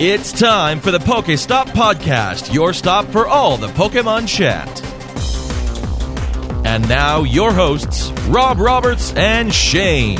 It's time for the Pokestop Podcast, your stop for all the Pokemon chat. And now, your hosts, Rob Roberts and Shane.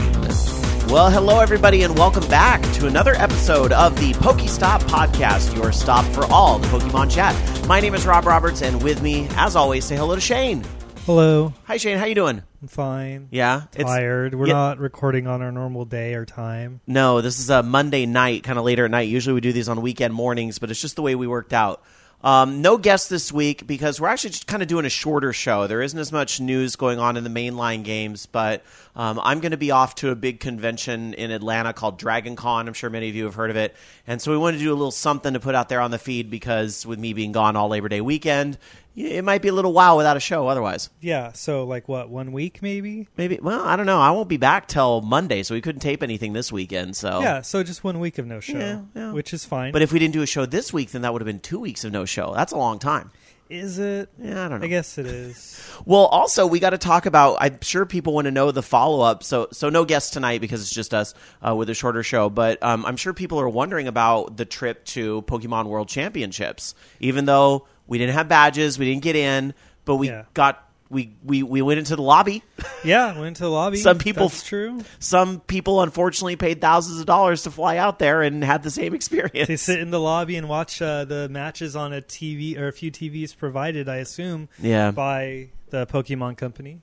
Well, hello, everybody, and welcome back to another episode of the Pokestop Podcast, your stop for all the Pokemon chat. My name is Rob Roberts, and with me, as always, say hello to Shane. Hello. Hi, Shane. How you doing? I'm fine. Yeah, Tired. We're yeah. not recording on our normal day or time. No, this is a Monday night, kind of later at night. Usually we do these on weekend mornings, but it's just the way we worked out. Um, no guests this week because we're actually just kind of doing a shorter show. There isn't as much news going on in the mainline games, but um, I'm going to be off to a big convention in Atlanta called Dragon Con. I'm sure many of you have heard of it. And so we wanted to do a little something to put out there on the feed because with me being gone all Labor Day weekend, it might be a little while without a show otherwise. Yeah. So, like, what, one week maybe? Maybe, well, I don't know. I won't be back till Monday, so we couldn't tape anything this weekend. So Yeah. So, just one week of no show. Yeah, yeah. which is fine. But if we didn't do a show this week, then that would have been two weeks of no show. That's a long time. is it? Yeah, I don't know. I guess it is. Well, also we got to talk about. I'm sure people want to know the follow up. So, so no guests tonight because it's just us uh, with a shorter show. But um, I'm sure people are wondering about the trip to Pokemon World Championships. Even though we didn't have badges, we didn't get in, but we Yeah. got we, we we went into the lobby. yeah. Went to the lobby. Some people- That's true. Some people unfortunately paid thousands of dollars to fly out there and had the same experience. They sit in the lobby and watch uh, the matches on a TV or a few TVs provided, I assume, Yeah. by the Pokemon Company.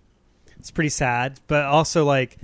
It's pretty sad, but also like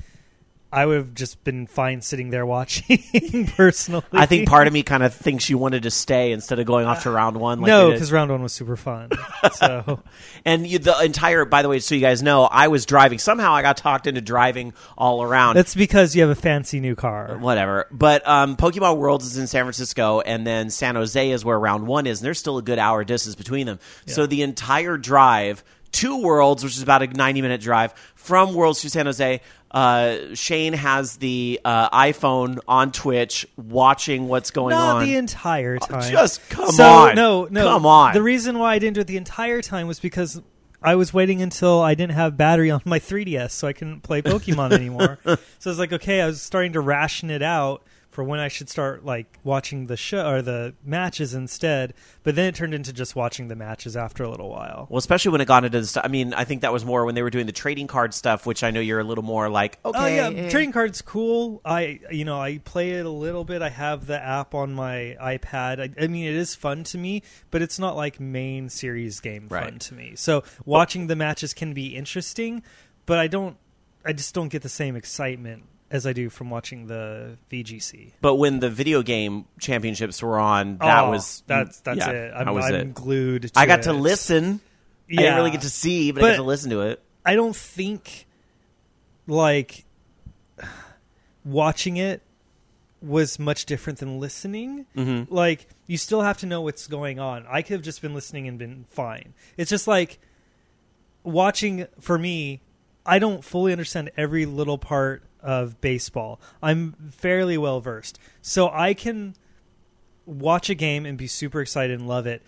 I would have just been fine sitting there watching personally. I think part of me kind of thinks you wanted to stay instead of going off to round one. Like no, because round one was super fun. so And you, the entire, by the way, so you guys know, I was driving. Somehow I got talked into driving all around. that's because you have a fancy new car. Whatever. But um, Pokemon Worlds is in San Francisco, and then San Jose is where round one is, and there's still a good hour distance between them. So the entire drive to Worlds, which is about a 90 minute drive from Worlds to San Jose, uh, Shane has the uh, iPhone on Twitch watching what's going Not on. the entire time. just come so, on. No, no. Come on. The reason why I didn't do it the entire time was because I was waiting until I didn't have battery on my 3DS, so I couldn't play Pokemon anymore. so I was like, okay, I was starting to ration it out for when I should start like watching the show or the matches instead. But then it turned into just watching the matches after a little while. Well, especially when it got into the stuff. I mean, I think that was more when they were doing the trading card stuff, which I know you're a little more like, okay. Oh yeah, eh. trading cards cool. I you know I play it a little bit. I have the app on my iPad. I, I mean it is fun to me, but it's not like main series game fun to me. So watching the matches can be interesting, but I don't. I just don't get the same excitement as I do from watching the VGC. But when the video game championships were on, that Oh, was that's that's yeah, it. I'm, was I'm it. glued. To I got to it. listen. I didn't really get to see, but, I got to listen to it. I don't think like watching it was much different than listening. Mm-hmm. Like you still have to know what's going on. I could have just been listening and been fine. It's just like watching for me. I don't fully understand every little part of baseball. I'm fairly well versed, so I can watch a game and be super excited and love it.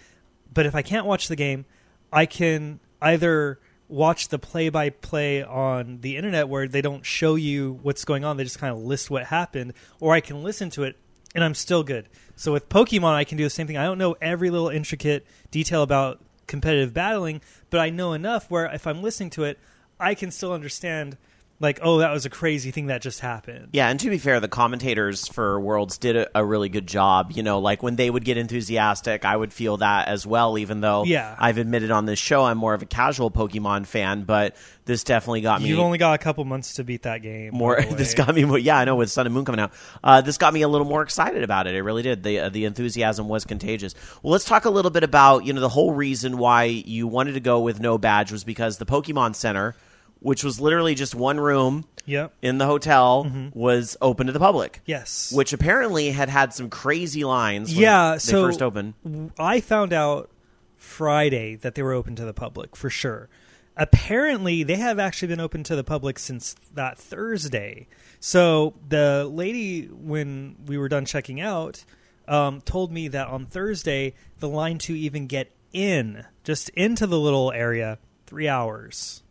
But if I can't watch the game, I can either watch the play by play on the internet where they don't show you what's going on, they just kind of list what happened, or I can listen to it and I'm still good. So with Pokemon, I can do the same thing. I don't know every little intricate detail about competitive battling, but I know enough where if I'm listening to it, I can still understand, like, oh, that was a crazy thing that just happened. Yeah, and to be fair, the commentators for Worlds did a, a really good job. You know, like when they would get enthusiastic, I would feel that as well. Even though Yeah. I've admitted on this show I'm more of a casual Pokemon fan, but this definitely got me. You've only got a couple months to beat that game. more this got me more yeah i know with sun and moon coming out uh, this got me a little more excited about it it really did the uh, the enthusiasm was contagious well let's talk a little bit about you know the whole reason why you wanted to go with no badge was because the pokemon center which was literally just one room Yep. in the hotel Mm-hmm. was open to the public Yes. which apparently had had some crazy lines when yeah. they so first opened I found out Friday that they were open to the public for sure. Apparently, they have actually been open to the public since that Thursday. So the lady, when we were done checking out, um, told me that on Thursday the line to even get in, just into the little area, three hours.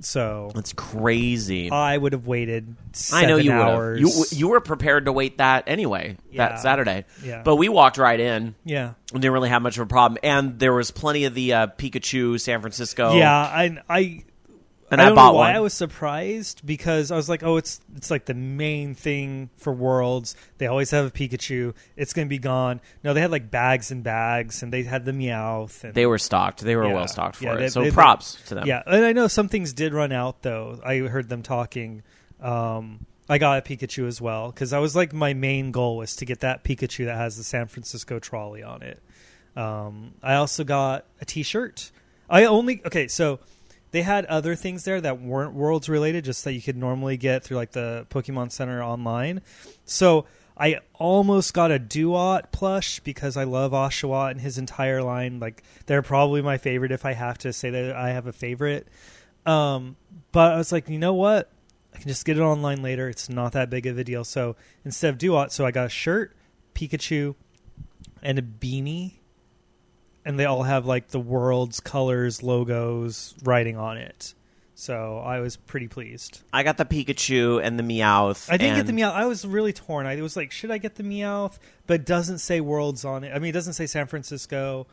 So That's crazy. I would have waited. Seven I know you would have. You you were prepared to wait that anyway Yeah. that Saturday. Yeah. But we walked right in. yeah. and Didn't really have much of a problem, and there was plenty of the uh, Pikachu San Francisco. Yeah, I I and I I, don't bought know why one. I was surprised because I was like, oh, it's it's like the main thing for Worlds. They always have a Pikachu. It's going to be gone. No, they had like bags and bags, and they had the Meowth. And, they were stocked. They were Yeah. well stocked for Yeah, it. they- so they- props to them. yeah, and I know some things did run out though. I heard them talking. Um, I got a Pikachu as well because I was like my main goal was to get that Pikachu that has the San Francisco trolley on it. Um, I also got a T-shirt. I only okay, so they had other things there that weren't worlds related, just that you could normally get through like the Pokemon Center online. So I almost got a Dewott plush because I love Oshawott and his entire line. Like they're probably my favorite if I have to say that I have a favorite. Um, but I was like, you know what? I can just get it online later. It's not that big of a deal. So instead of Dewott, so I got a shirt, Pikachu, and a beanie. And they all have like the world's colors, logos, writing on it. So I was pretty pleased. I got the Pikachu and the Meowth. I didn't and get the Meowth. I was really torn. I was like, should I get the Meowth? But it doesn't say Worlds on it. I mean, it doesn't say San Francisco.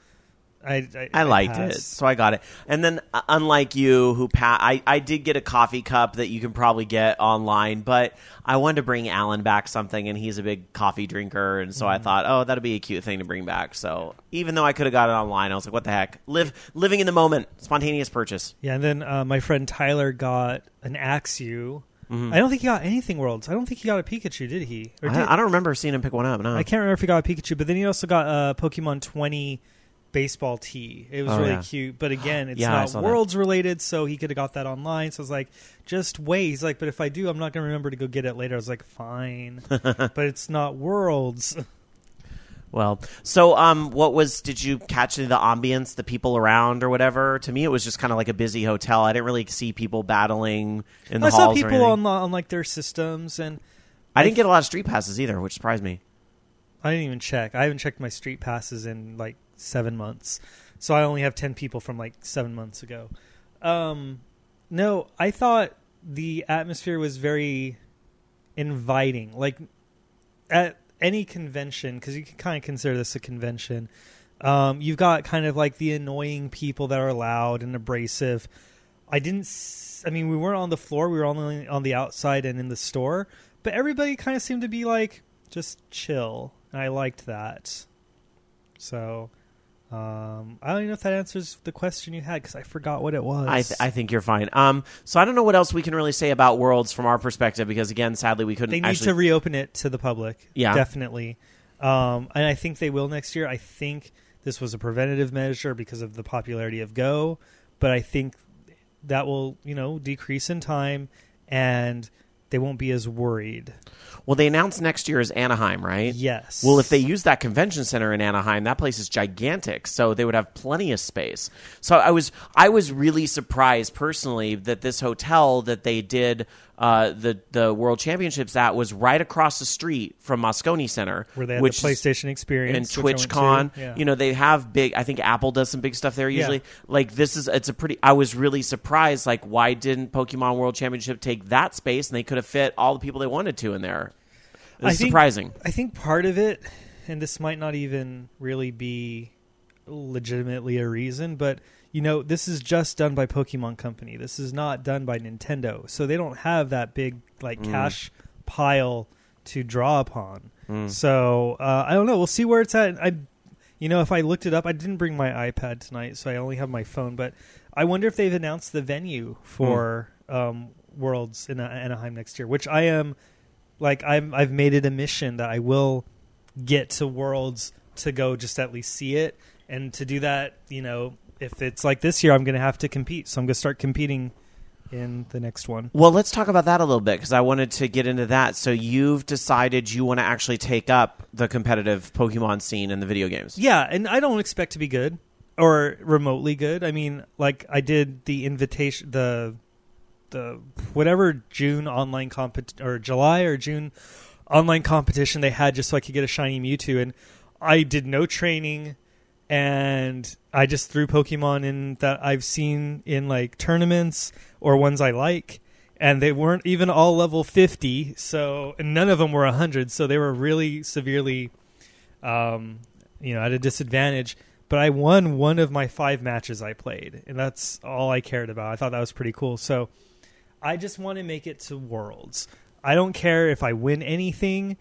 I I, I liked it, so I got it. And then, uh, unlike you, who pa- I I did get a coffee cup that you can probably get online, but I wanted to bring Alan back something, and he's a big coffee drinker, and so I Mm-hmm. thought, oh, that'd be a cute thing to bring back. So even though I could have got it online, I was like, what the heck? Live living in the moment, spontaneous purchase. Yeah, and then uh, my friend Tyler got an Axew. I don't think he got anything Worlds. I don't think he got a Pikachu, did he? Or did, I, I don't remember seeing him pick one up. No, I can't remember if he got a Pikachu, but then he also got a Pokemon 20 baseball tee. It was Oh, really yeah. cute, but again, it's Yeah, I not that. Worlds related, so he could have got that online. So I was like, just wait. He's like, but if I do, I'm not going to remember to go get it later. I was like, fine, but it's not Worlds. Well, so um, what was? Did you catch any of the ambience, the people around, or whatever? To me, it was just kind of like a busy hotel. I didn't really see people battling in the I halls. saw people on on like their systems, and I didn't get a lot of street passes either, which surprised me. I didn't even check. I haven't checked my street passes in like seven months, so I only have ten people from like seven months ago. Um, no, I thought the atmosphere was very inviting. Like at any convention, because you can kind of consider this a convention. Um, you've got kind of like the annoying people that are loud and abrasive. I didn't. I mean, we weren't on the floor. We were only on the outside and in the store. But everybody kind of seemed to be like just chill, and I liked that. So, um, I don't even know if that answers the question you had because I forgot what it was. I, th- I think you're fine. Um, so I don't know what else we can really say about Worlds from our perspective because again, sadly, we couldn't. they need actually, to reopen it to the public. Yeah. definitely. Um, and I think they will next year. I think this was a preventative measure because of the popularity of Go, but I think that will, you know, decrease in time and they won't be as worried. Well, they announced next year is Anaheim, right? Yes. Well, if they use that convention center in Anaheim, that place is gigantic, so they would have plenty of space. So I was I was really surprised personally that this hotel that they did uh, the the World Championships at was right across the street from Moscone Center, where they had which the PlayStation experience and TwitchCon. Yeah. You know, they have big. I think Apple does some big stuff there usually. Like this is it's a pretty. I was really surprised. Like, why didn't Pokemon World Championship take that space and they could have fit all the people they wanted to in there? It was I think- surprising. I think part of it, and this might not even really be legitimately a reason, but you know, this is just done by Pokemon Company. This is not done by Nintendo, so they don't have that big like Mm. cash pile to draw upon. Mm. So uh, I don't know. We'll see where it's at. I, you know, if I looked it up, I didn't bring my iPad tonight, so I only have my phone. But I wonder if they've announced the venue for um, Worlds in Anaheim next year, which I am like I'm I've made it a mission that I will get to Worlds to go just at least see it, and to do that, you know, if it's like this year, I'm going to have to compete. So I'm going to start competing in the next one. Well, let's talk about that a little bit because I wanted to get into that. So you've decided you want to actually take up the competitive Pokemon scene in the video games. Yeah, and I don't expect to be good or remotely good. I mean, like I did the invitation, the the whatever June online compet or July or June online competition they had just so I could get a shiny Mewtwo, and I did no training, and I just threw Pokemon in that I've seen in like tournaments or ones I like, and they weren't even all level 50, so none of them were 100, so they were really severely, um, you know, at a disadvantage. But I won one of my five matches I played, and that's all I cared about. I thought that was pretty cool. So I just want to make it to Worlds. I don't care if I win anything.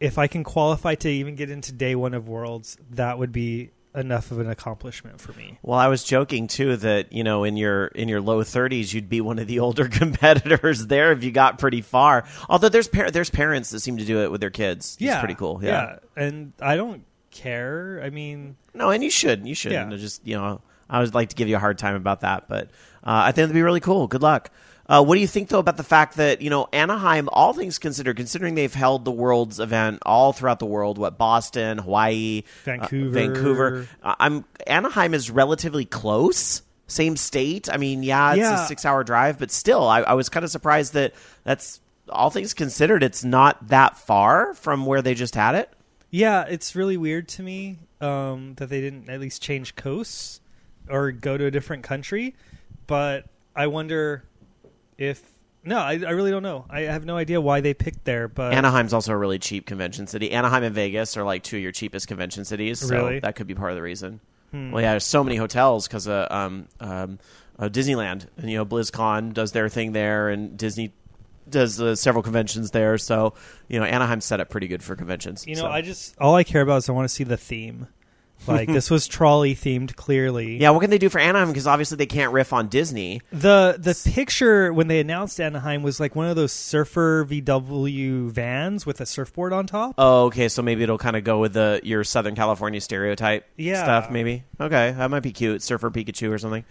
If I can qualify to even get into day one of Worlds, that would be enough of an accomplishment for me. Well, I was joking too that you know in your in your low 30s you'd be one of the older competitors there if you got pretty far. Although there's par- there's parents that seem to do it with their kids. yeah, it's pretty cool. Yeah. and I don't care. I mean, No, and you should. You should. Yeah. Just you know, I would like to give you a hard time about that, but uh, I think it'd be really cool. Good luck. Uh, what do you think though about the fact that you know Anaheim, all things considered, considering they've held the World's event all throughout the world, what Boston, Hawaii, uh, Vancouver. Vancouver, uh, I'm Anaheim is relatively close, same state. I mean, yeah, it's Yeah. a six-hour drive, but still, I, I was kind of surprised that that's all things considered, it's not that far from where they just had it. yeah, it's really weird to me um, that they didn't at least change coasts or go to a different country. But I wonder if no, I, I really don't know. I have no idea why they picked there. But Anaheim's also a really cheap convention city. Anaheim and Vegas are like two of your cheapest convention cities, so Really? that could be part of the reason. Hmm. Well, yeah, there's so many hotels because uh, um, um, uh, Disneyland and you know BlizzCon does their thing there, and Disney does uh, several conventions there. So you know Anaheim's set up pretty good for conventions. You know, so. I just all I care about is I want to see the theme. Like this was trolley themed, clearly. yeah, what can they do for Anaheim? Because obviously they can't riff on Disney. The the picture when they announced Anaheim was like one of those surfer VW vans with a surfboard on top. Oh, okay, so maybe it'll kind of go with the your Southern California stereotype Yeah. stuff. Maybe okay, that might be cute. Surfer Pikachu or something.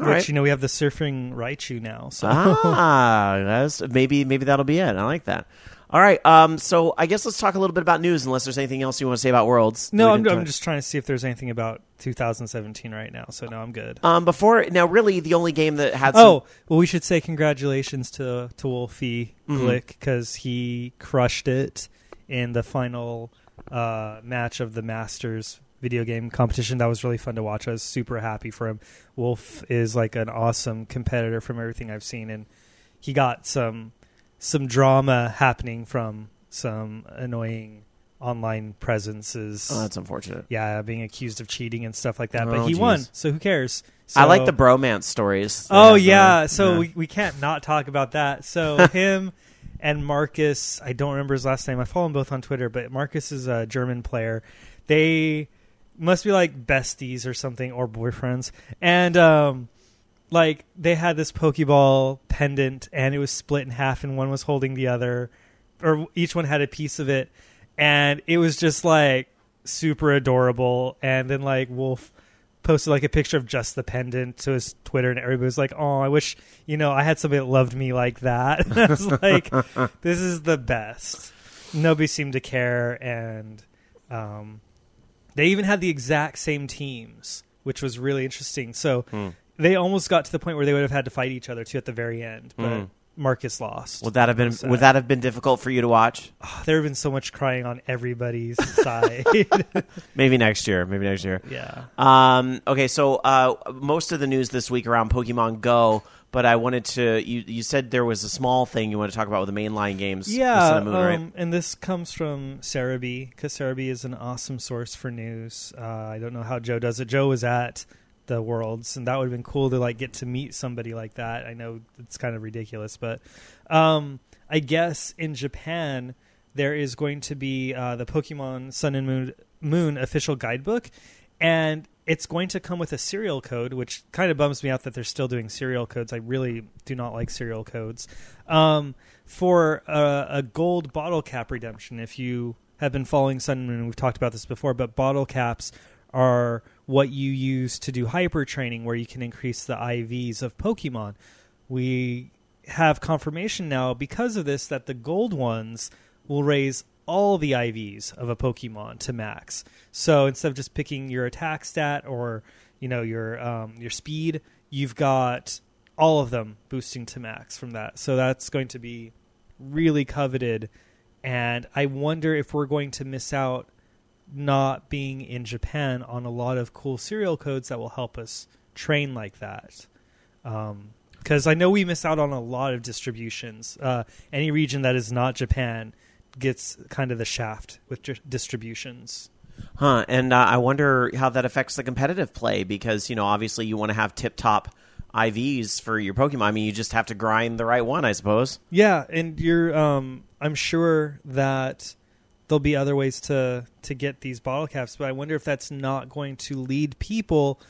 All which right. you know we have the surfing Raichu now. So ah, that's, maybe maybe that'll be it. I like that. All right. Um. So I guess let's talk a little bit about news. Unless there's anything else you want to say about Worlds. no, I'm, I'm just trying to see if there's anything about 2017 right now. So no, I'm good. Um. Before now, really, the only game that had. Oh well, we should say congratulations to to Wolfie Mm-hmm. Glick because he crushed it in the final uh, match of the Masters video game competition. That was really fun to watch. I was super happy for him. Wolf is like an awesome competitor from everything I've seen, and he got some some drama happening from some annoying online presences. Oh, that's unfortunate. yeah, being accused of cheating and stuff like that. Oh, but he geez. won, so who cares? I like the bromance stories. Oh yeah, so. We, we can't not talk about that. So him and Marcus, I don't remember his last name. I follow them both on Twitter, but Marcus is a German player. They must be like besties or something or boyfriends. And um like they had this Pokeball pendant and it was split in half and one was holding the other or each one had a piece of it and it was just like super adorable and then like Wolf posted like a picture of just the pendant to his Twitter, and everybody was like, "Oh, I wish you know I had somebody that loved me like that." And I was like, "This is the best." Nobody seemed to care, and um, they even had the exact same teams, which was really interesting. So Hmm. They almost got to the point where they would have had to fight each other too at the very end, but Hmm. Marcus lost. Would that have been Sad. Would that have been difficult for you to watch? there have been so much crying on everybody's side. Maybe next year. Maybe next year. yeah. Um, okay, so uh, most of the news this week around Pokemon Go, but I wanted to. You, you said there was a small thing you want to talk about with the mainline games. Yeah, Sun and Moon, right? um, and this comes from Serebii because Serebii is an awesome source for news. Uh, I don't know how Joe does it. Joe was at the Worlds, and that would have been cool to like get to meet somebody like that. I know it's kind of ridiculous, but um, I guess in Japan there is going to be uh, the Pokemon Sun and Moon Moon official guidebook, and it's going to come with a serial code, which kind of bums me out that they're still doing serial codes. I really do not like serial codes. Um, for a, a gold bottle cap redemption, if you have been following Sun and Moon, we've talked about this before, but bottle caps are what you use to do hyper training, where you can increase the IVs of Pokemon. We have confirmation now because of this that the gold ones will raise all the IVs of a Pokemon to max. So instead of just picking your attack stat or you know your um, your speed, you've got all of them boosting to max from that. So that's going to be really coveted, and I wonder if we're going to miss out not being in Japan on a lot of cool serial codes that will help us train like that. Because I know we miss out on a lot of distributions. Uh, any region that is not Japan gets kind of the shaft with di- distributions. Huh. And uh, I wonder how that affects the competitive play because, you know, obviously you want to have tip top IVs for your Pokemon. I mean, you just have to grind the right one, I suppose. Yeah, and you're. Um, I'm sure that there'll be other ways to to get these bottle caps, but I wonder if that's not going to lead people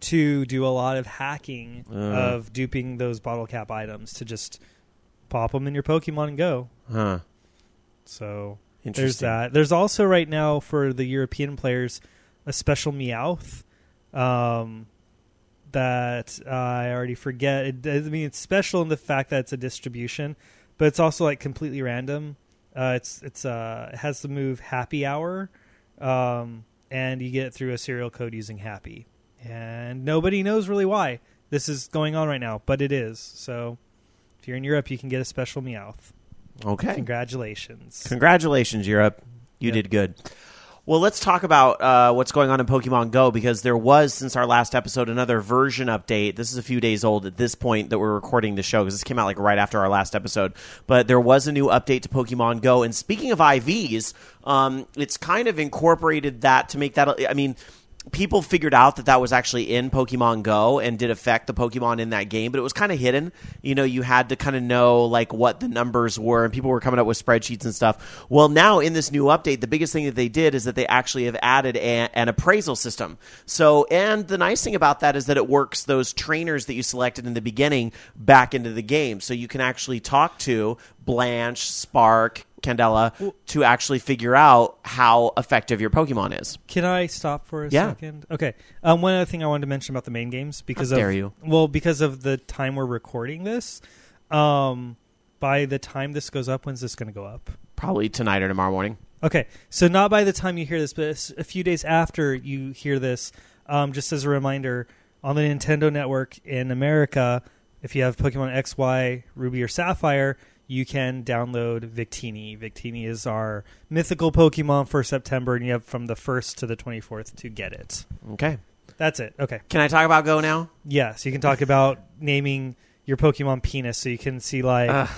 to do a lot of hacking Uh. of duping those bottle cap items to just pop them in your Pokemon and go. Huh. So there's that. There's also right now for the European players a special Meowth um, that uh, I already forget. It, I mean, it's special in the fact that it's a distribution, but it's also like completely random. Uh, it's it's uh, it has the move Happy Hour, um, and you get it through a serial code using Happy, and nobody knows really why this is going on right now, but it is. So if you're in Europe, you can get a special Meowth. Okay. Congratulations. Congratulations, Europe. You Yep. did good. Well, let's talk about uh, what's going on in Pokemon Go because there was, since our last episode, another version update. This is a few days old at this point that we're recording the show because this came out like right after our last episode. But there was a new update to Pokemon Go. And speaking of IVs, um, it's kind of incorporated that to make that. I mean, people figured out that that was actually in Pokemon Go and did affect the Pokemon in that game, but it was kind of hidden. You know, you had to kind of know like what the numbers were, and people were coming up with spreadsheets and stuff. Well, now in this new update, the biggest thing that they did is that they actually have added a, an appraisal system. So, and the nice thing about that is that it works those trainers that you selected in the beginning back into the game, so you can actually talk to Blanche, Spark. Candela to actually figure out how effective your Pokemon is. Can I stop for a Yeah. second? Okay. Um, one other thing I wanted to mention about the main games because How of you. well because of the time we're recording this. Um, by the time this goes up, when's this going to go up? Probably tonight or tomorrow morning. Okay, so not by the time you hear this, but a few days after you hear this. Um, just as a reminder, on the Nintendo Network in America, if you have Pokemon X, Y, Ruby, or Sapphire, you can download Victini. Victini is our mythical Pokemon for September, and you have from the first to the twenty fourth to get it. Okay. That's it. Okay. Can I talk about Go now? Yes, you can talk about naming your Pokemon penis, so you can see like. Ugh.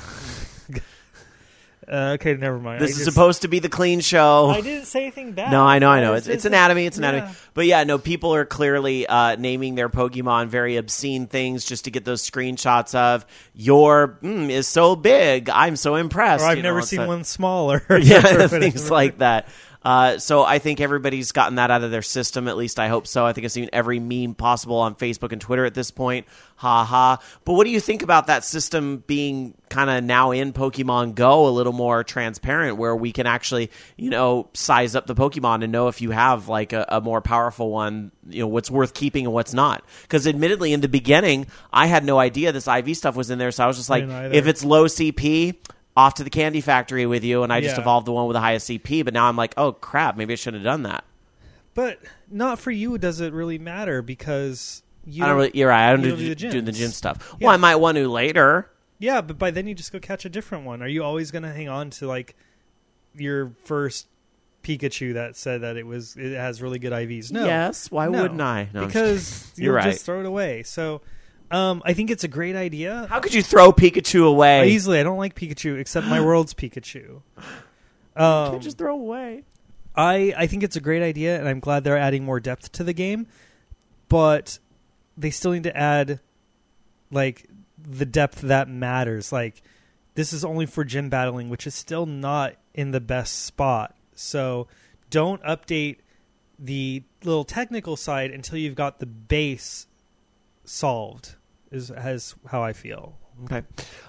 Uh, okay, never mind. This I is just- supposed to be the clean show. I didn't say anything bad. No, I know, I know. It's- It's, it's anatomy. It's anatomy. yeah. But yeah, no, people are clearly uh, naming their Pokemon very obscene things just to get those screenshots of your mm, is so big. I'm so impressed. Or I've you never it's seen a- one smaller. yeah, things like that. Uh, so I think everybody's gotten that out of their system. At least I hope so. I think I've seen every meme possible on Facebook and Twitter at this point. Ha ha. But what do you think about that system being kind of now in Pokemon Go a little more transparent, where we can actually, you know, size up the Pokemon and know if you have like a, a more powerful one, you know, what's worth keeping and what's not? Because admittedly, in the beginning, I had no idea this IV stuff was in there, so I was just like, if it's low CP. Off to the candy factory with you, and I just Yeah. evolved the one with the highest CP. But now I'm like, oh crap, maybe I should have done that. But not for you. Does it really matter? Because you I don't really. You're right. I don't, you do, don't do the do the gyms. gym stuff. Yeah. Well, I might want to later. Yeah, but by then you just go catch a different one. Are you always going to hang on to like your first Pikachu that said that it was it has really good IVs? No. Yes. Why No. wouldn't I? No, I'm just because You're you'll right. just throw it away. So, um, I think it's a great idea. How could you throw Pikachu away? Easily, I don't like Pikachu except my world's Pikachu. You Um, can't just throw away. I I think it's a great idea, and I'm glad they're adding more depth to the game. But they still need to add like the depth that matters. Like this is only for gym battling, which is still not in the best spot. So don't update the little technical side until you've got the base solved. Is has how I feel. Okay.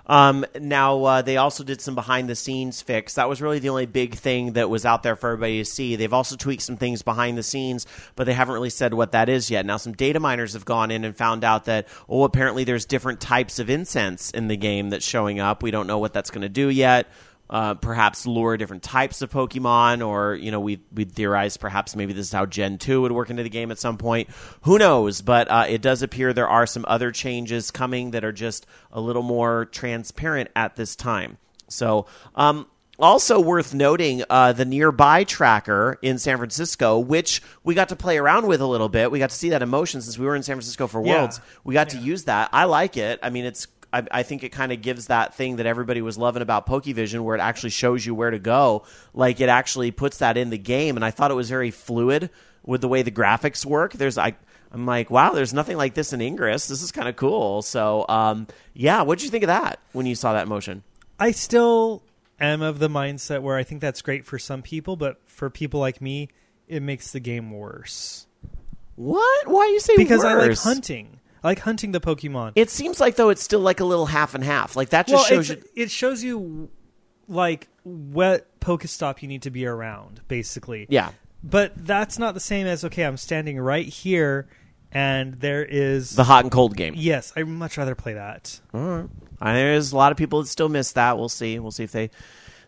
Um, now uh, they also did some behind the scenes fix. That was really the only big thing that was out there for everybody to see. They've also tweaked some things behind the scenes, but they haven't really said what that is yet. Now some data miners have gone in and found out that oh, apparently there's different types of incense in the game that's showing up. We don't know what that's going to do yet. Uh, perhaps lure different types of Pokemon, or you know, we we theorized perhaps maybe this is how Gen two would work into the game at some point. Who knows? But uh, it does appear there are some other changes coming that are just a little more transparent at this time. So, um, also worth noting uh, the nearby tracker in San Francisco, which we got to play around with a little bit. We got to see that emotion since we were in San Francisco for Yeah. Worlds. We got to use that. I like it. I mean, it's. I, I think it kind of gives that thing that everybody was loving about Pokevision, where it actually shows you where to go. Like it actually puts that in the game, and I thought it was very fluid with the way the graphics work. There's I. I'm like, wow, there's nothing like this in Ingress. This is kind of cool. So, um, yeah, what did you think of that when you saw that motion? I still am of the mindset where I think that's great for some people, but for people like me, it makes the game worse. What? Why you say Because I like hunting. I like hunting the Pokemon. It seems like though it's still like a little half and half. Like that just well, shows you. it shows you like what Pokestop you need to be around, basically. Yeah, But that's not the same as okay, I'm standing right here, and there is the hot and cold game. yes. I'd much rather play that. All right. There's a lot of people that still miss that. We'll see. We'll see if they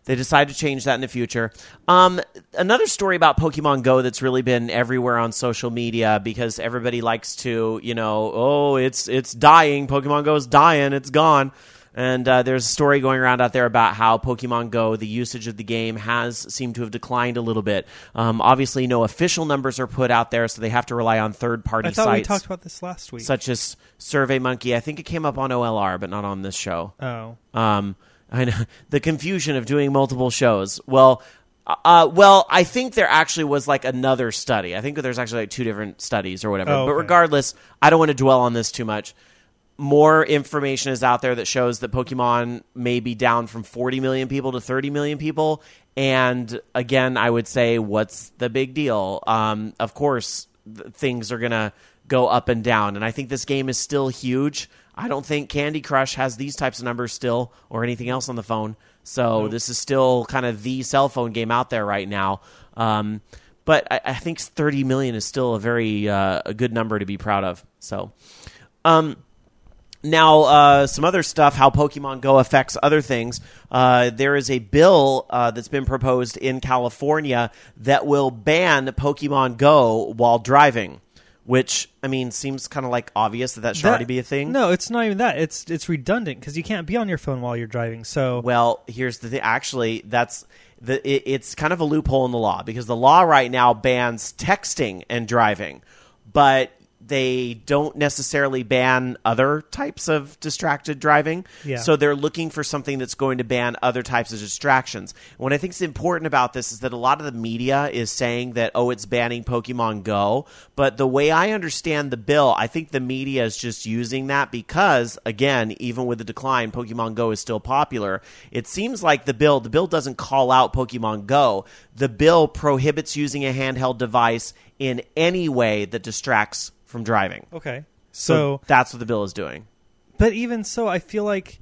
they decide to change that in the future. Um, another story about Pokemon Go that's really been everywhere on social media because everybody likes to, you know, oh, it's it's dying. Pokemon Go is dying. It's gone. And uh, there's a story going around out there about how Pokemon Go, the usage of the game, has seemed to have declined a little bit. Um, obviously, no official numbers are put out there, so they have to rely on third-party sites. I thought sites we talked about this last week. such as Survey Monkey. I think it came up on OLR, but not on this show. oh, Um, I know the confusion of doing multiple shows. Well, uh, well, I think there actually was like another study. I think there's actually like two different studies or whatever. Oh, But regardless, I don't want to dwell on this too much. More information is out there that shows that Pokemon may be down from 40 million people to 30 million people. And again, I would say, what's the big deal? Um, of course, th- things are going to go up and down. And I think this game is still huge. I don't think Candy Crush has these types of numbers still or anything else on the phone. So this is still kind of the cell phone game out there right now. Um, but I, I think 30 million is still a very uh, a good number to be proud of. So, um, now, uh, some other stuff, how Pokemon Go affects other things. Uh, there is a bill uh, that's been proposed in California that will ban Pokemon Go while driving, which, I mean, seems kind of like obvious that that should That- already be a thing. No, it's not even that. It's it's redundant because you can't be on your phone while you're driving. So Well, here's the thing. Actually, that's the. It, it's kind of a loophole in the law because the law right now bans texting and driving, but they don't necessarily ban other types of distracted driving. Yeah. So they're looking for something that's going to ban other types of distractions. What I think is important about this is that a lot of the media is saying that oh, it's banning Pokemon Go, but the way I understand the bill, I think the media is just using that because again, even with the decline, Pokemon Go is still popular. It seems like the bill, the bill doesn't call out Pokemon Go. The bill prohibits using a handheld device in any way that distracts from driving. okay, So, so that's what the bill is doing. But even so, I feel like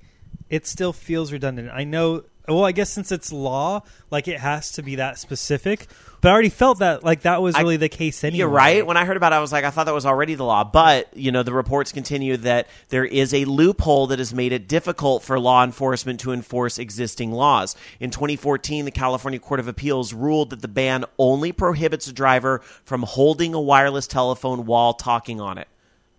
it still feels redundant. I know. Well, I guess since it's law, like it has to be that specific. But I already felt that like that was I- really the case anyway. You're right. When I heard about it, I was like, I thought that was already the law. But, you know, the reports continue that there is a loophole that has made it difficult for law enforcement to enforce existing laws. In 2014, the California Court of Appeals ruled that the ban only prohibits a driver from holding a wireless telephone while talking on it.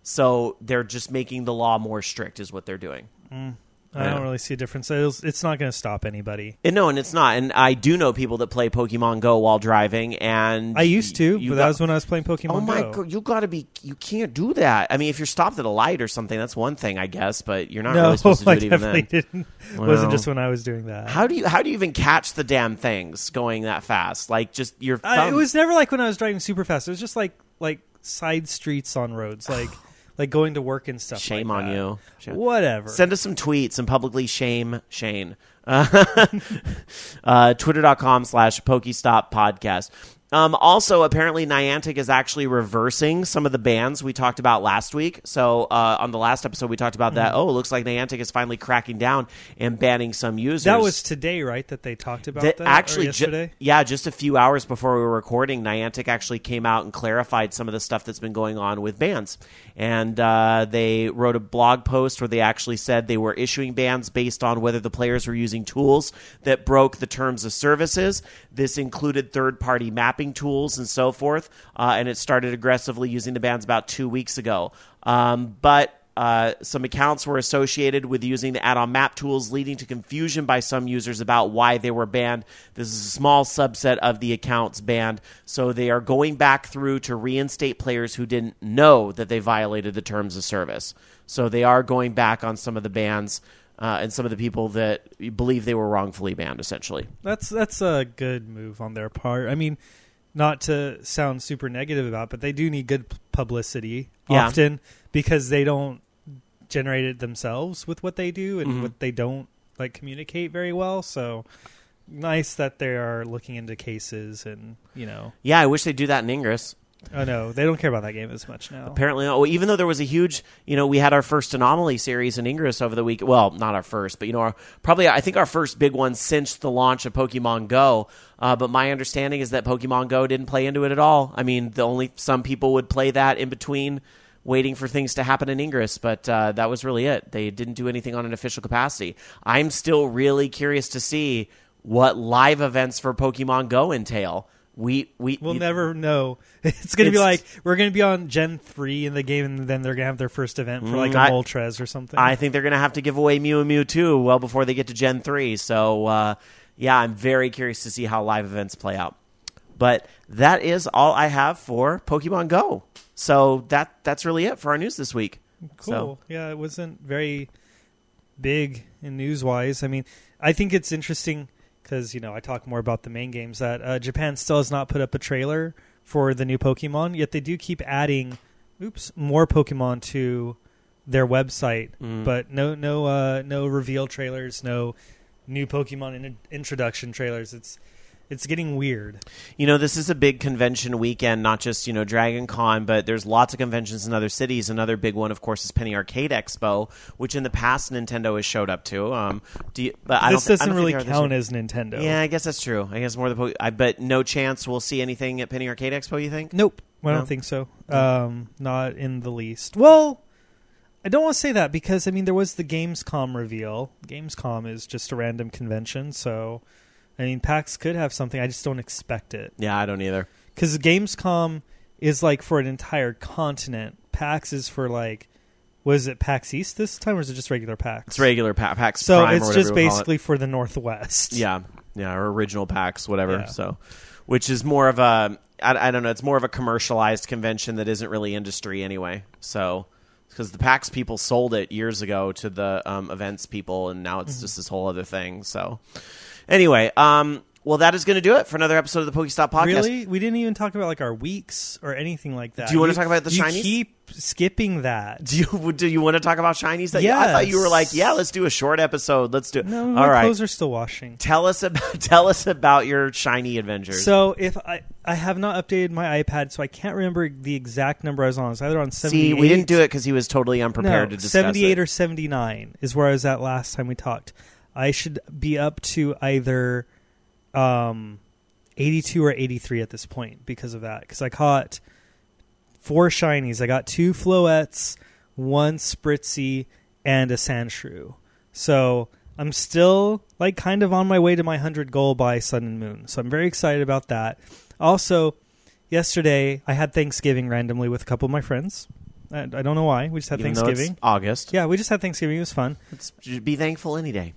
So they're just making the law more strict, is what they're doing. Mm. I Yeah. don't really see a difference. It's, it's not going to stop anybody. And no, and it's not. And I do know people that play Pokemon Go while driving. And I used to, but got- that was when I was playing Pokemon Oh my Go. god, you got to be you can't do that. I mean, if you're stopped at a light or something, that's one thing, I guess, but you're not no, really supposed to do I it even then. didn't. Well. Wasn't just when I was doing that. How do you how do you even catch the damn things going that fast? Like just your. I, it was never like when I was driving super fast. It was just like like side streets on roads, like like going to work and stuff. shame like on that. you. Shame- Whatever. Send us some tweets and publicly shame Shane. Uh, uh, Twitter.com slash Pokestop podcast. Um, also, apparently, Niantic is actually reversing some of the bans we talked about last week. So, uh, on the last episode, we talked about that. Oh, it looks like Niantic is finally cracking down and banning some users. that was today, right? That they talked about that that, actually ju- yesterday. yeah just a few hours before we were recording niantic actually came out and clarified some of the stuff that's been going on with bans and uh, they wrote a blog post where they actually said they were issuing bans based on whether the players were using tools that broke the terms of services this included third-party mapping tools and so forth uh, and it started aggressively using the bans about two weeks ago um, but uh, some accounts were associated with using the add-on map tools, leading to confusion by some users about why they were banned. This is a small subset of the accounts banned, so they are going back through to reinstate players who didn't know that they violated the terms of service. So they are going back on some of the bans. Uh, and some of the people that believe they were wrongfully banned, essentially. That's that's a good move on their part. I mean, not to sound super negative about, but they do need good publicity Yeah. often because they don't generate it themselves with what they do and Mhm. what they don't like communicate very well. So nice that they are looking into cases and you know, Yeah, I wish they'd do that in Ingress. Oh no, they don't care about that game as much now. Apparently, oh, even though there was a huge, you know, we had our first anomaly series in Ingress over the week. Well, not our first, but you know, our, probably I think our first big one since the launch of Pokemon Go. Uh, but my understanding is that Pokemon Go didn't play into it at all. I mean, the only some people would play that in between waiting for things to happen in Ingress, but uh, that was really it. They didn't do anything on an official capacity. I'm still really curious to see what live events for Pokemon Go entail. We we We'll you- never know. It's going to be like we're going to be on Gen three in the game, and then they're going to have their first event for like Mm, a I- Moltres or something. I think they're going to have to give away Mew and Mewtwo well before they get to Gen 3. So, uh, yeah, I'm very curious to see how live events play out. But that is all I have for Pokemon Go. So that that's really it for our news this week. Cool. So- Yeah, it wasn't very big in news wise. I mean, I think it's interesting because you know I talk more about the main games that uh, Japan still has not put up a trailer for the new Pokemon, yet they do keep adding, oops, more Pokemon to their website, Mm. but no no uh, no reveal trailers, no new Pokemon in- introduction trailers. It's it's getting weird. You know, this is a big convention weekend, not just, you know, Dragon Con, but there's lots of conventions in other cities. Another big one, of course, is Penny Arcade Expo, which in the past Nintendo has showed up to. Um, do you, but I this don't, thi- I doesn't don't really count as Nintendo. Yeah, I guess that's true. I guess more the po- I bet no chance we'll see anything at Penny Arcade Expo. You think? Nope. I No? don't think so. Um, not in the least. Well, I don't want to say that because I mean there was the Gamescom reveal. Gamescom is just a random convention, so I mean PAX could have something. I just don't expect it Yeah, I don't either. because Gamescom is like for an entire continent. PAX is for like, was it PAX East this time, or is it just regular PAX? It's regular pa- PAX So Prime or it's whatever just call it. basically for the Northwest. yeah, yeah, or original PAX, whatever. Yeah. So, which is more of a I, I don't know. It's more of a commercialized convention that isn't really industry anyway. So. Because the PAX people sold it years ago to the um, events people, and now it's Mm-hmm. just this whole other thing. So, anyway, um, well, that is going to do it for another episode of the Pokestop podcast. Really? We didn't even talk about like our weeks or anything like that. Do you wanna talk about the you shinies? keep skipping that. Do you do you want to talk about shinies? That I thought you were like, yeah, let's do a short episode. Let's do. No, All my right. clothes are still washing. Tell us about tell us about your shiny adventures. So if I I have not updated my iPad, so I can't remember the exact number I was on. I was either on seventy. See, we didn't do it because he was totally unprepared no, to discuss seventy-eight it. or seventy-nine is where I was at last time we talked. I should be up to either um, eighty-two or eighty-three at this point because of that. Because I caught four shinies. I got two floettes, one Spritzee, and a sandshrew. So I'm still like kind of on my way to my hundred goal by Sun and Moon. So I'm very excited about that. Also, yesterday I had Thanksgiving randomly with a couple of my friends. I, I don't know why. We just had Even Thanksgiving. it's August. Yeah, we just had Thanksgiving. It was fun. Be thankful any day.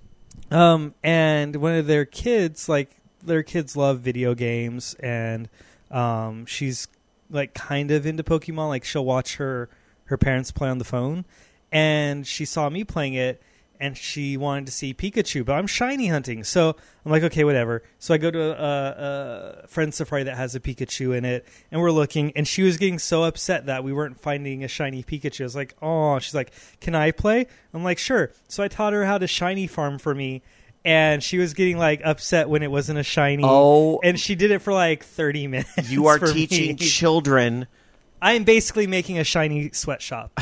Um, and one of their kids, like their kids, love video games, and um, she's like kind of into Pokemon. Like she'll watch her her parents play on the phone, and she saw me playing it, and she wanted to see Pikachu. But I'm shiny hunting, so I'm like, okay, whatever. So I go to a, a friend safari that has a Pikachu in it, and we're looking, and she was getting so upset that we weren't finding a shiny Pikachu. I was like, oh, she's like, can I play? I'm like, sure. So I taught her how to shiny farm for me. And she was getting like upset when it wasn't a shiny. Oh. and she did it for like thirty minutes. You are for me. teaching children. I am basically making a shiny sweatshop.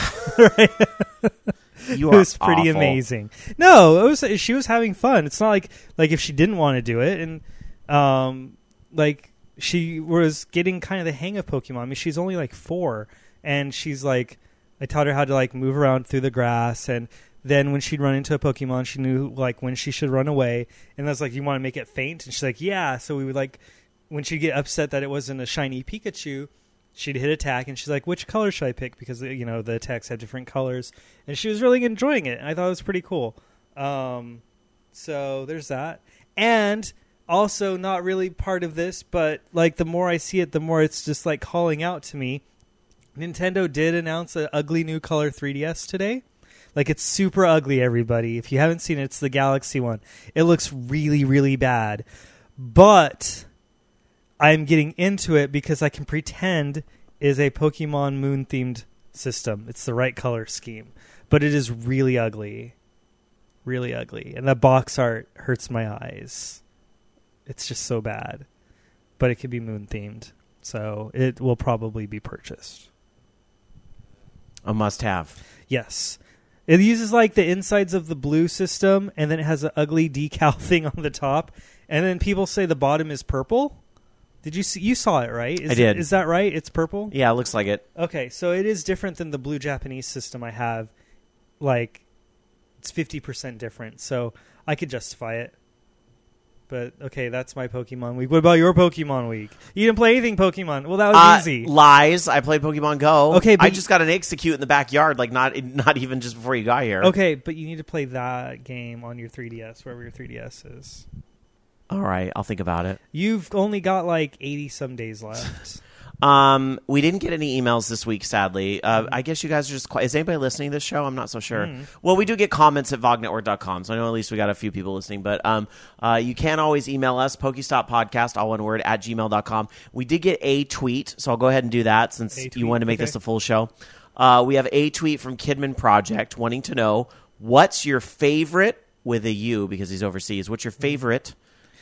You it was pretty awful. amazing. No, it was she was having fun. It's not like like if she didn't want to do it, and um, like she was getting kind of the hang of Pokemon. I mean, she's only like four, and she's like, I taught her how to like move around through the grass, and then when she'd run into a Pokemon, she knew like when she should run away. And I was like, "You want to make it faint?" And she's like, "Yeah." So we would like when she'd get upset that it wasn't a shiny Pikachu, she'd hit attack, and she's like, "Which color should I pick?" Because you know the attacks have different colors, and she was really enjoying it. And I thought it was pretty cool. Um, so there's that, and also not really part of this, but like the more I see it, the more it's just like calling out to me. Nintendo did announce an ugly new color 3DS today. Like it's super ugly, everybody. If you haven't seen it, it's the Galaxy one. It looks really, really bad. But I'm getting into it because I can pretend is a Pokemon Moon themed system. It's the right color scheme. But it is really ugly. Really ugly. And the box art hurts my eyes. It's just so bad. But it could be moon themed. So it will probably be purchased. A must have. Yes. It uses like the insides of the blue system and then it has an ugly decal thing on the top. And then people say the bottom is purple. Did you see you saw it, right? Is I did. Is that right? It's purple? Yeah, it looks like it. Okay, so it is different than the blue Japanese system I have. Like it's 50% different. So I could justify it. But okay, that's my Pokemon week. What about your Pokemon week? You didn't play anything Pokemon. Well, that was Uh, easy. Lies. I played Pokemon Go. Okay, but I just got an Exeggcute in the backyard, like not not even just before you got here. Okay, but you need to play that game on your 3DS, wherever your 3DS is. All right, I'll think about it. You've only got like 80 some days left. Um, we didn't get any emails this week, sadly. Uh, I guess you guys are just. Qui- is anybody listening to this show? I'm not so sure. Hmm. Well, we do get comments at vognetwork.com, so I know at least we got a few people listening. But um, uh, you can always email us, Podcast, all one word, at gmail.com. We did get a tweet, so I'll go ahead and do that since you wanted to make okay. this a full show. Uh, we have a tweet from Kidman Project wanting to know what's your favorite with a U because he's overseas. What's your favorite well,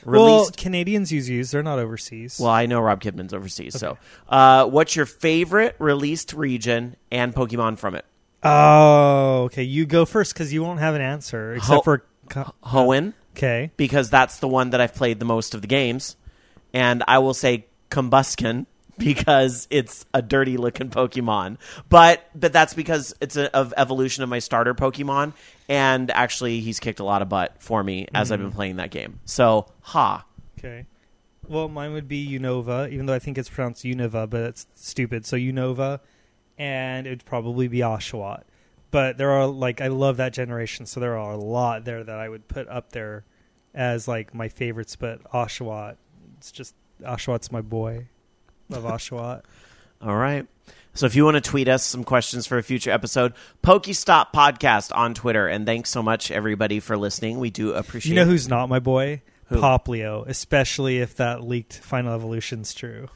released Canadians use use. They're not overseas. well, I know Rob Kidman's overseas. So, uh, what's your favorite released region and Pokemon from it? oh, okay. You go first because you won't have an answer except Ho- for. co- Hoenn, Okay. because that's the one that I've played the most of the games. And I will say Combusken because it's a dirty looking Pokemon. But but that's because it's a of evolution of my starter Pokemon. And actually, he's kicked a lot of butt for me as I've been mm-hmm. playing that game. So, ha. Okay. Well, mine would be Unova, even though I think it's pronounced Unova, but it's stupid. So Unova, and it would probably be Oshawott. But there are like I love that generation, so there are a lot there that I would put up there as like my favorites. But Oshawott, it's just Oshawott's my boy. Love Oshawott. All right. So if you want to tweet us some questions for a future episode, Pokestop Podcast on Twitter. And thanks so much, everybody, for listening. We do appreciate you know who's not my boy? Who? Poplio, especially if that leaked Final Evolution's true.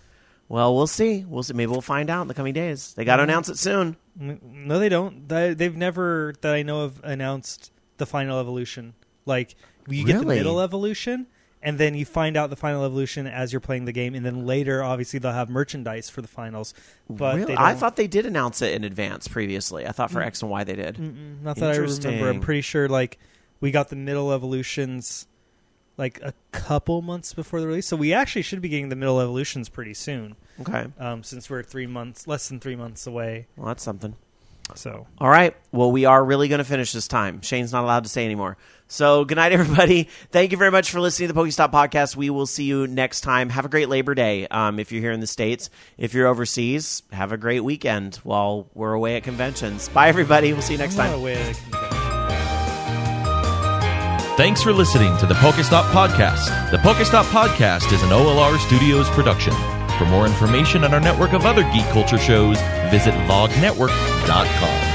Well, we'll see. We'll see. Maybe we'll find out in the coming days. They got to mm-hmm. announce it soon. Mm, no, they don't. They- They've never that I know of announced the final evolution. Like you get the middle evolution, and then you find out the final evolution as you're playing the game, and then later, obviously, they'll have merchandise for the finals. But Really? I thought they did announce it in advance previously. I thought for X and Y they did. Mm-mm, not that I remember. I'm pretty sure like we got the middle evolutions like a couple months before the release, so we actually should be getting the middle evolutions pretty soon. Okay. Um, since we're three months, less than three months away. Well, that's something. So All right. Well, we are really going to finish this time. Shane's not allowed to say anymore. So, good night, everybody. Thank you very much for listening to the Pokestop podcast. We will see you next time. Have a great Labor Day um, if you're here in the States. If you're overseas, have a great weekend while we're away at conventions. Bye, everybody. We'll see you next time. away at a convention. Thanks for listening to the Pokestop Podcast. The Pokestop Podcast is an OLR Studios production. For more information on our network of other geek culture shows, visit vognetwork.com.